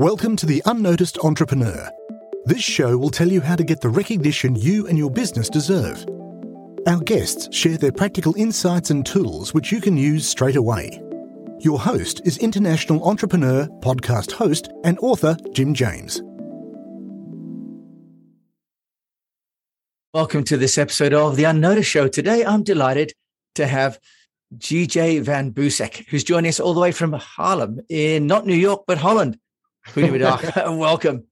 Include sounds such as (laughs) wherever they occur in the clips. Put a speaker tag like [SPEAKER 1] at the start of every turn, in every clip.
[SPEAKER 1] Welcome to The Unnoticed Entrepreneur. This show will tell you how to get the recognition you and your business deserve. Our guests share their practical insights and tools which you can use straight away. Your host is international entrepreneur, podcast host, and author Jim James.
[SPEAKER 2] Welcome to this episode of The Unnoticed Show. Today, I'm delighted to have GJ Van Buseck, who's joining us all the way from Haarlem in not New York, but Holland. Goedemiddag. (laughs) (laughs) Welcome.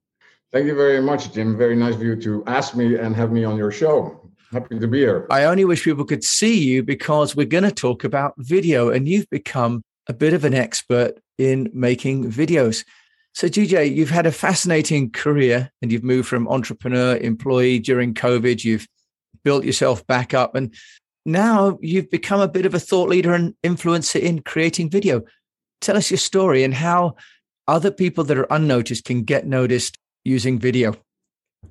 [SPEAKER 3] Thank you very much, Jim. Very nice of you to ask me and have me on your show. Happy to be here.
[SPEAKER 2] I only wish people could see you because we're going to talk about video, and you've become a bit of an expert in making videos. So, GJ, you've had a fascinating career and you've moved from entrepreneur, employee during COVID. You've built yourself back up, and now you've become a bit of a thought leader and influencer in creating video. Tell us your story and how other people that are unnoticed can get noticed using video.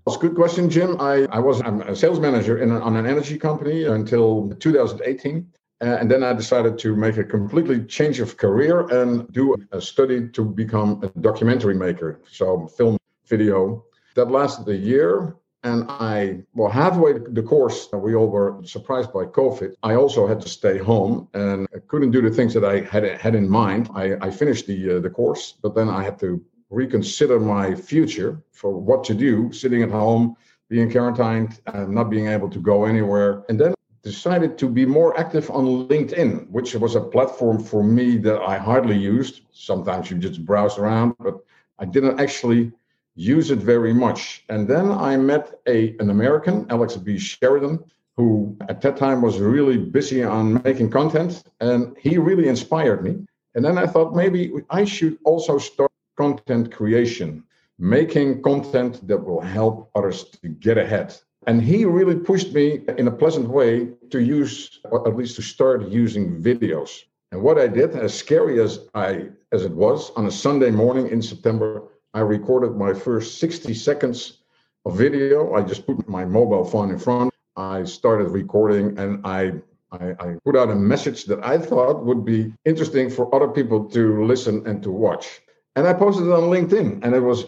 [SPEAKER 3] That's a good question, Jim. I, I was a sales manager in on an energy company until 2018. Uh, and then I decided to make a completely change of career and do a study to become a documentary maker. So, film, video. That lasted a year. And I, well, halfway the course, we all were surprised by COVID. I also had to stay home and I couldn't do the things that I had had in mind. I, I finished the uh, the course, but then I had to reconsider my future for what to do, sitting at home, being quarantined, and not being able to go anywhere. And then decided to be more active on LinkedIn, which was a platform for me that I hardly used. Sometimes you just browse around, but I didn't actually use it very much. And then I met a an American, Alex B. Sheridan, who at that time was really busy on making content, and he really inspired me. And then I thought maybe I should also start content creation, making content that will help others to get ahead. And he really pushed me in a pleasant way to use, or at least to start using videos. And what I did, as scary as I as it was, on a Sunday morning in September, I recorded my first 60 seconds of video. I just put my mobile phone in front. I started recording and I, I, I put out a message that I thought would be interesting for other people to listen and to watch. And I posted it on LinkedIn. And it was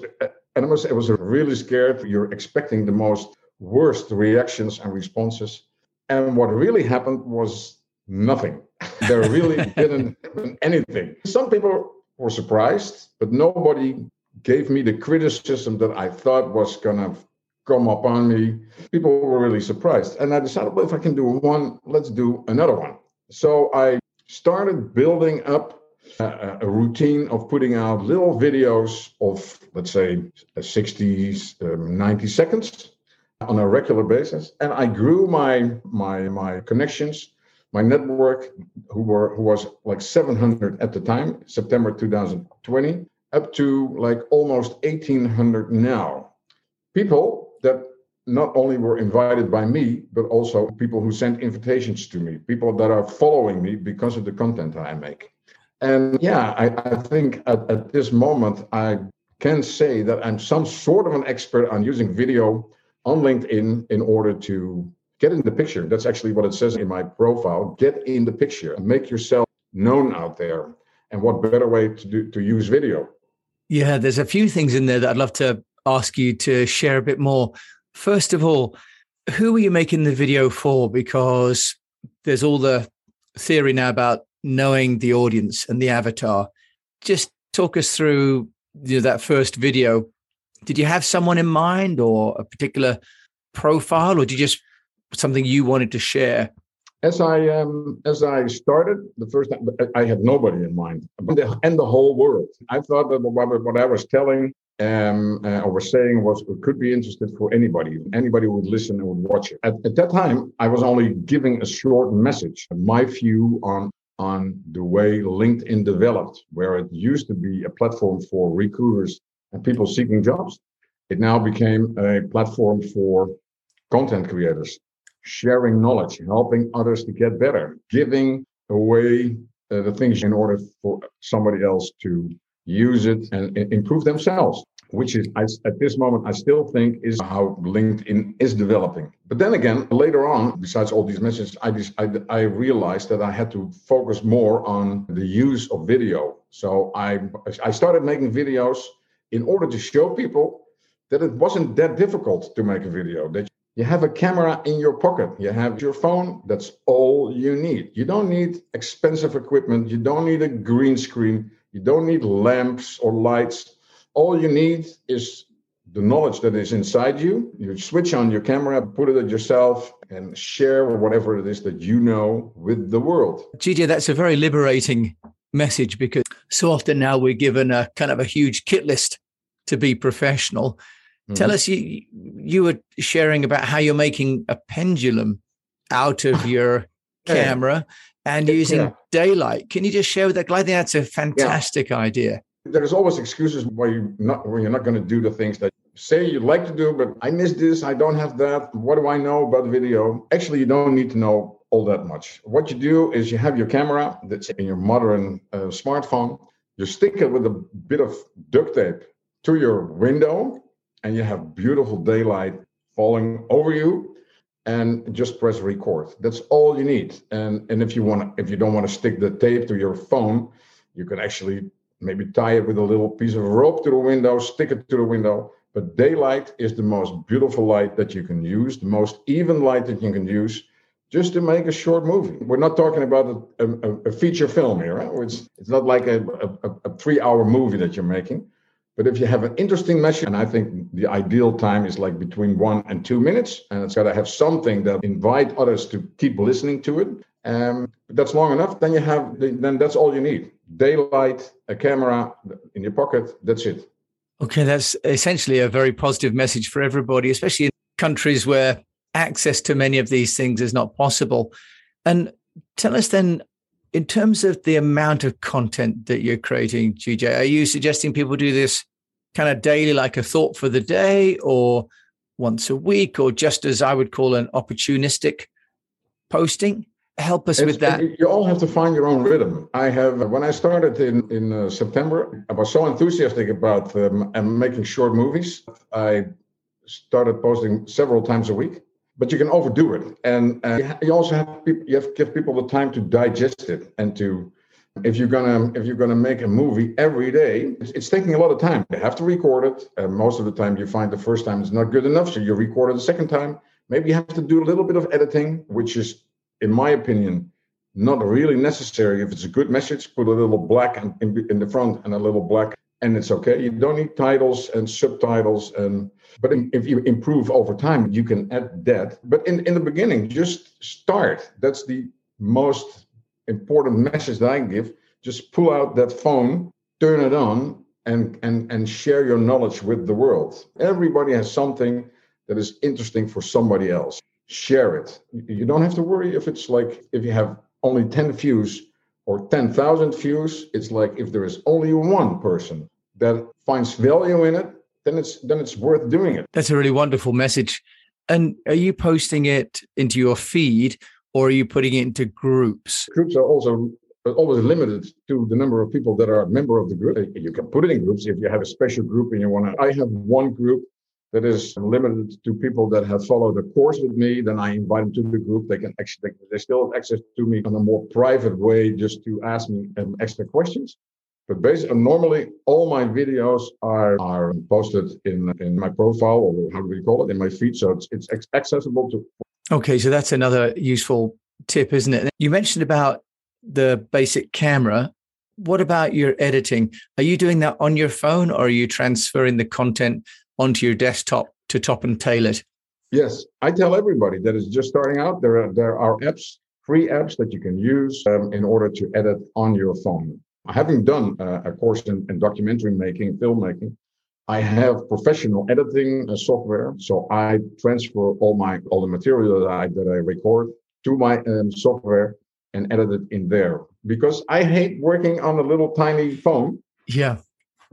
[SPEAKER 3] and it was it was really scared. You're expecting the most worst reactions and responses. And what really happened was nothing. (laughs) There really didn't happen anything. Some people were surprised, but nobody gave me the criticism that I thought was going to come upon me. People were really surprised. And I decided, well, if I can do one, let's do another one. So I started building up a, a routine of putting out little videos of, let's say, 60, um, 90 seconds on a regular basis. And I grew my my my connections, my network, who were who was like 700 at the time, September 2020 up to like almost 1800 now. People that not only were invited by me, but also people who sent invitations to me, people that are following me because of the content I make. And yeah, I, I think at, at this moment, I can say that I'm some sort of an expert on using video on LinkedIn in order to get in the picture. That's actually what it says in my profile. Get in the picture and make yourself known out there. And what better way to do to use video?
[SPEAKER 2] Yeah, there's a few things in there that I'd love to ask you to share a bit more. First of all, who are you making the video for? Because there's all the theory now about knowing the audience and the avatar. Just talk us through you know, that first video. Did you have someone in mind or a particular profile, or did you just something you wanted to share?
[SPEAKER 3] As I um, as I started the first time, I had nobody in mind, and the, and the whole world. I thought that what, what I was telling um, uh, or was saying was could be interested for anybody. Anybody who would listen and would watch it. At, at that time, I was only giving a short message, my view on on the way LinkedIn developed, where it used to be a platform for recruiters and people seeking jobs. It now became a platform for content creators sharing knowledge, helping others to get better, giving away uh, the things in order for somebody else to use it and, and improve themselves. Which is, I, at this moment, I still think is how LinkedIn is developing. But then again, later on, besides all these messages, I, just, I, I realized that I had to focus more on the use of video. So I, I started making videos in order to show people that it wasn't that difficult to make a video. That you have a camera in your pocket, you have your phone, that's all you need. You don't need expensive equipment, you don't need a green screen, you don't need lamps or lights. All you need is the knowledge that is inside you. You switch on your camera, put it at yourself, and share whatever it is that you know with the world.
[SPEAKER 2] GJ, that's a very liberating message because so often now we're given a kind of a huge kit list to be professional. Mm-hmm. Tell us, you you were sharing about how you're making a pendulum out of (laughs) your camera and using yeah. daylight. Can you just share with that? I think that's a fantastic yeah. idea.
[SPEAKER 3] There's always excuses why you not when you're not going to do the things that say you'd like to do, but I miss this, I don't have that. What do I know about video? Actually, you don't need to know all that much. What you do is you have your camera that's in your modern uh, smartphone. You stick it with a bit of duct tape to your window, and you have beautiful daylight falling over you. And just press record. That's all you need. And and if you want, if you don't want to stick the tape to your phone, you can actually maybe tie it with a little piece of rope to the window, stick it to the window, but daylight is the most beautiful light that you can use, the most even light that you can use just to make a short movie. We're not talking about a, a, a feature film here. Right? It's, it's not like a, a, a three hour movie that you're making. But if you have an interesting message, and I think the ideal time is like between one and two minutes, and it's got to have something that invite others to keep listening to it. Um, that's long enough. Then you have, then that's all you need: daylight, a camera in your pocket. That's it.
[SPEAKER 2] Okay, that's essentially a very positive message for everybody, especially in countries where access to many of these things is not possible. And tell us then, in terms of the amount of content that you're creating, GJ, are you suggesting people do this kind of daily, like a thought for the day, or once a week, or just as I would call an opportunistic posting? help us it's, with that.
[SPEAKER 3] you all have to find your own rhythm. I have when i started in in uh, september i was so enthusiastic about um, making short movies i started posting several times a week but you can overdo it. And, and you also have people you have to give people the time to digest it and to if you're gonna if you're gonna make a movie every day it's, it's taking a lot of time. You have to record it and most of the time you find the first time is not good enough so you record it the second time. Maybe you have to do a little bit of editing which is in my opinion, not really necessary. If it's a good message, put a little black in, in the front and a little black, and it's okay. You don't need titles and subtitles, and but if you improve over time, you can add that. But in in the beginning, just start. That's the most important message that I give. Just pull out that phone, turn it on, and and and share your knowledge with the world. Everybody has something that is interesting for somebody else share it. You don't have to worry if it's like if you have only 10 views or 10,000 views. It's like if there is only one person that finds value in it, then it's then it's worth doing it.
[SPEAKER 2] That's a really wonderful message. And are you posting it into your feed or are you putting it into groups?
[SPEAKER 3] Groups are also always limited to the number of people that are a member of the group. You can put it in groups if you have a special group and you want to. I have one group that is limited to people that have followed the course with me, then I invite them to the group. They can actually, they still have access to me in a more private way just to ask me um, extra questions. But basically, normally all my videos are, are posted in, in my profile, or how do we call it, in my feed. So it's, it's accessible to.
[SPEAKER 2] Okay, so that's another useful tip, isn't it? You mentioned about the basic camera. What about your editing? Are you doing that on your phone or are you transferring the content onto your desktop to top and tail it?
[SPEAKER 3] Yes, I tell everybody that is just starting out. There are there are apps, free apps that you can use um, in order to edit on your phone. Having done uh, a course in, in, documentary making, filmmaking, I have professional editing uh, software. So I transfer all my all the material that I that I record to my um, software and edit it in there because I hate working on a little tiny phone.
[SPEAKER 2] Yeah,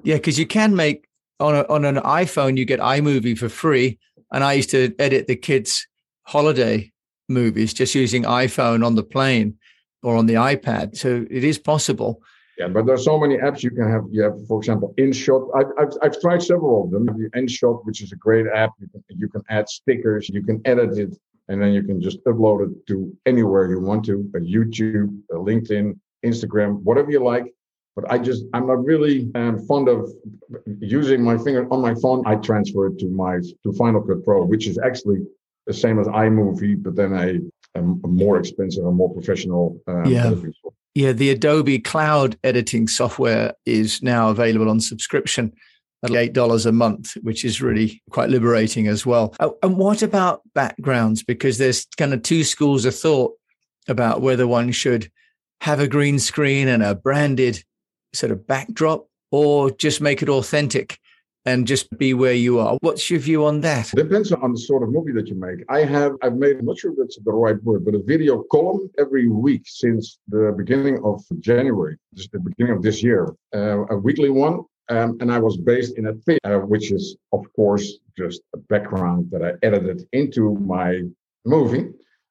[SPEAKER 2] yeah, because you can make on a, on an iPhone, you get iMovie for free. And I used to edit the kids' holiday movies just using iPhone on the plane or on the iPad. So it is possible.
[SPEAKER 3] Yeah, but there's so many apps you can have. You have, for example, InShot. I've, I've, I've tried several of them. The InShot, which is a great app. You can, you can add stickers. You can edit it, and then you can just upload it to anywhere you want to. A YouTube, a LinkedIn, Instagram, whatever you like. But I just I'm not really um, fond of using my finger on my phone. I transfer it to my to Final Cut Pro, which is actually the same as iMovie, but then a, a more expensive and more professional. Um,
[SPEAKER 2] yeah. Yeah, the Adobe Cloud editing software is now available on subscription at $8 a month, which is really quite liberating as well. Oh, and what about backgrounds? Because there's kind of two schools of thought about whether one should have a green screen and a branded sort of backdrop or just make it authentic and just be where you are. What's your view on that?
[SPEAKER 3] Depends on the sort of movie that you make. I have, I've made, I'm not sure that's the right word, but a video column every week since the beginning of January, just the beginning of this year, uh, a weekly one. Um, and I was based in a uh, which is, of course, just a background that I edited into my movie.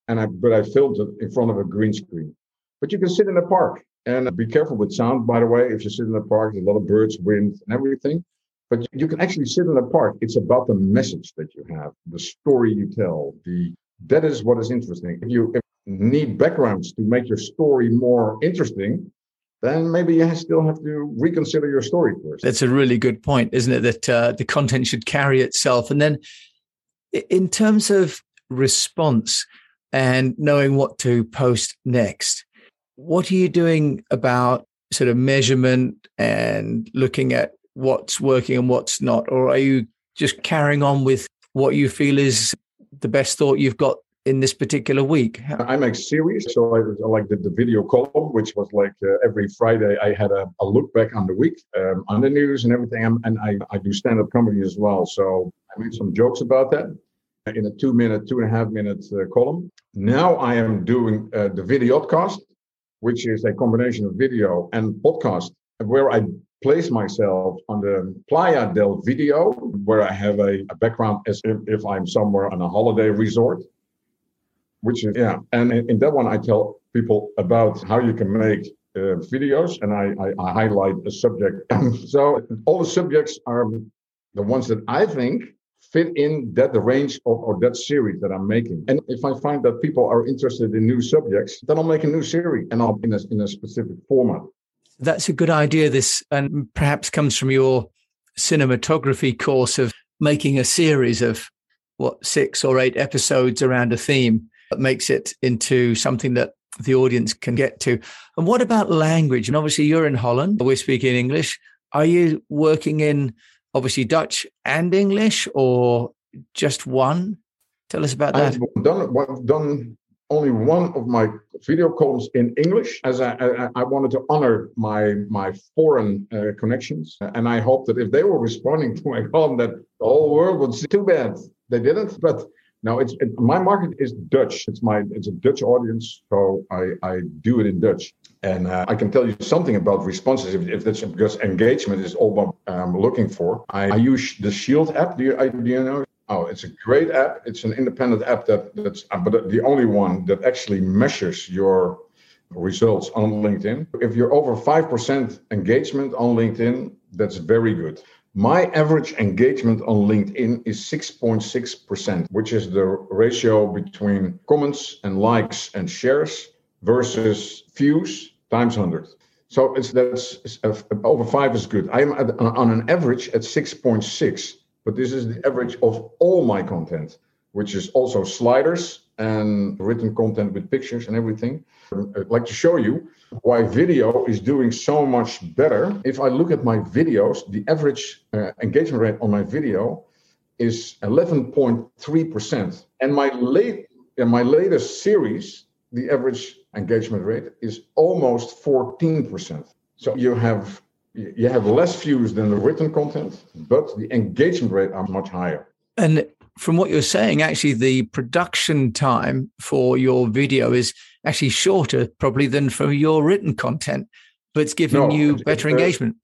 [SPEAKER 3] And I, but I filmed it in front of a green screen. But you can sit in a park and be careful with sound, by the way. If you sit in the park, there's a lot of birds, wind, and everything. But you can actually sit in a park. It's about the message that you have, the story you tell. The that is what is interesting. If you, if you need backgrounds to make your story more interesting, then maybe you still have to reconsider your story first.
[SPEAKER 2] That's a really good point, isn't it? That uh, the content should carry itself. And then, in terms of response and knowing what to post next, what are you doing about sort of measurement and looking at what's working and what's not? Or are you just carrying on with what you feel is the best thought you've got in this particular week?
[SPEAKER 3] I make series. So I, I like the, video column, which was like uh, every Friday I had a, a, look back on the week, um, on the news and everything. And, I, I do stand up comedy as well. So I made some jokes about that in a two minute, two and a half minute uh, column. Now I am doing uh, the videocast which is a combination of video and podcast, where I place myself on the Playa del Video, where I have a, a background as if, if, I'm somewhere on a holiday resort. Which is, yeah. And in, in that one, I tell people about how you can make uh, videos and I, I, I highlight a subject. (clears throat) so all the subjects are the ones that I think fit in that range of, or that series that I'm making. And if I find that people are interested in new subjects, then I'll make a new series and I'll in a, in a specific format.
[SPEAKER 2] That's a good idea. This and perhaps comes from your cinematography course of making a series of what six or eight episodes around a theme that makes it into something that the audience can get to. And what about language? And obviously, you're in Holland. We're speaking English. Are you working in obviously Dutch and English, or just one? Tell us about that.
[SPEAKER 3] I've done, done only one of my video columns in English, as I, I, I wanted to honor my my foreign uh, connections, and I hope that if they were responding to my (laughs) column, that the whole world would see. Too bad they didn't, but now it's it, my market is Dutch. It's my it's a Dutch audience, so I I do it in Dutch. And uh, I can tell you something about responses if, if that's because engagement is all I'm looking for. I, I use the Shield app. Do you, do you know? Oh, it's a great app. It's an independent app that that's uh, but the only one that actually measures your results on LinkedIn. If you're over 5% engagement on LinkedIn, that's very good. My average engagement on LinkedIn is 6.6%, which is the ratio between comments and likes and shares versus views times 100. So it's that's it's, uh, over five is good. I'm at, on an average at 6.6, but this is the average of all my content, which is also sliders and written content with pictures and everything. I'd like to show you why video is doing so much better. If I look at my videos, the average uh, engagement rate on my video is 11.3%. And my late in my latest series, the average engagement rate is almost 14%. So you have you have less views than the written content, but the engagement rate are much higher.
[SPEAKER 2] And from what you're saying, actually, the production time for your video is actually shorter, probably than for your written content, but it's giving no, you better engagement.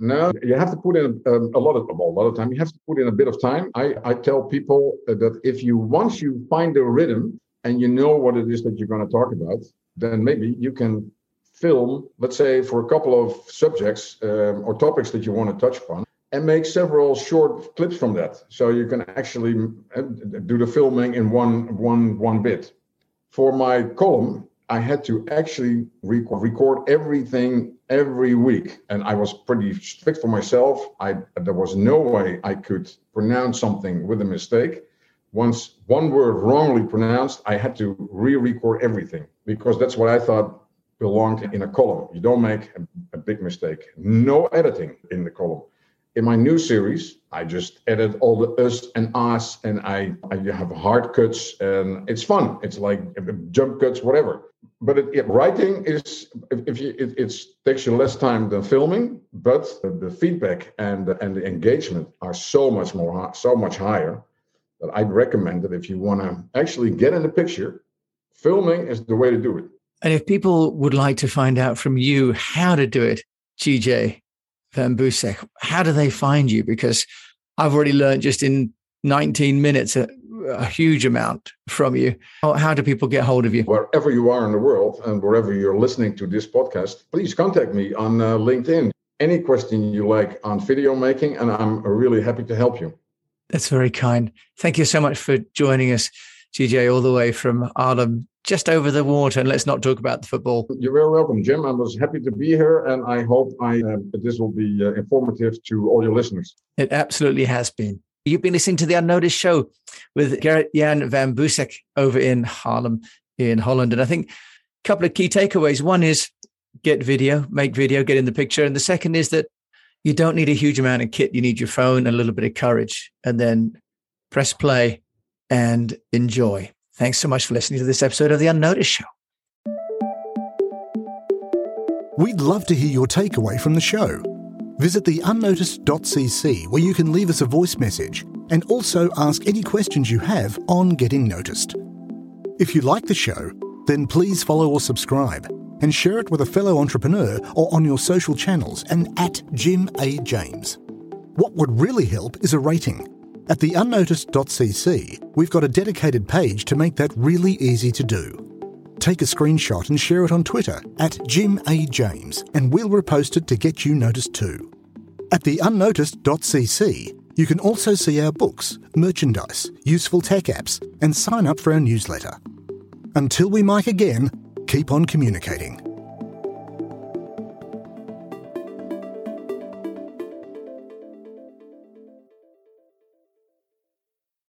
[SPEAKER 3] No, you have to put in um, a lot of a lot of time. You have to put in a bit of time. I, I tell people that if you once you find the rhythm and you know what it is that you're going to talk about, then maybe you can film, let's say, for a couple of subjects um, or topics that you want to touch upon, and make several short clips from that. So you can actually uh, do the filming in one one one bit. For my column, I had to actually record, record everything every week, and I was pretty strict for myself. I there was no way I could pronounce something with a mistake. Once one word wrongly pronounced, I had to re-record everything because that's what I thought belonged in a column. You don't make a, a big mistake. No editing in the column. In my new series, I just edit all the us and us, and I, I have hard cuts, and it's fun. It's like jump cuts, whatever. But it, it, writing is, if, you, it it's, takes you less time than filming, but the, the feedback and and the engagement are so much more, so much higher that I'd recommend that if you want to actually get in the picture, filming is the way to do it.
[SPEAKER 2] And if people would like to find out from you how to do it, GJ Van Buseck, how do they find you? Because I've already learned just in 19 minutes a, a huge amount from you. How, how, do people get hold of you?
[SPEAKER 3] Wherever you are in the world and wherever you're listening to this podcast, please contact me on uh, LinkedIn. Any question you like on video making, and I'm really happy to help you.
[SPEAKER 2] That's very kind. Thank you so much for joining us, GJ, all the way from Arnhem just over the water and let's not talk about the football.
[SPEAKER 3] You're very welcome, Jim. I was happy to be here and I hope I, uh, this will be uh, informative to all your listeners.
[SPEAKER 2] It absolutely has been. You've been listening to the Unnoticed Show with Gerrit Jan van Buseck over in Haarlem in Holland. And I think a couple of key takeaways. One is get video, make video, get in the picture. And the second is that you don't need a huge amount of kit. You need your phone a little bit of courage and then press play and enjoy. Thanks so much for listening to this episode of The Unnoticed Show.
[SPEAKER 1] We'd love to hear your takeaway from the show. Visit the unnoticed.cc where you can leave us a voice message and also ask any questions you have on getting noticed. If you like the show, then please follow or subscribe and share it with a fellow entrepreneur or on your social channels and at Jim A. James. What would really help is a rating at the unnoticed.cc, we've got a dedicated page to make that really easy to do. Take a screenshot and share it on Twitter at Jim A. James, and we'll repost it to get you noticed too. At the unnoticed.cc, you can also see our books, merchandise, useful tech apps, and sign up for our newsletter. Until we mic again, keep on communicating.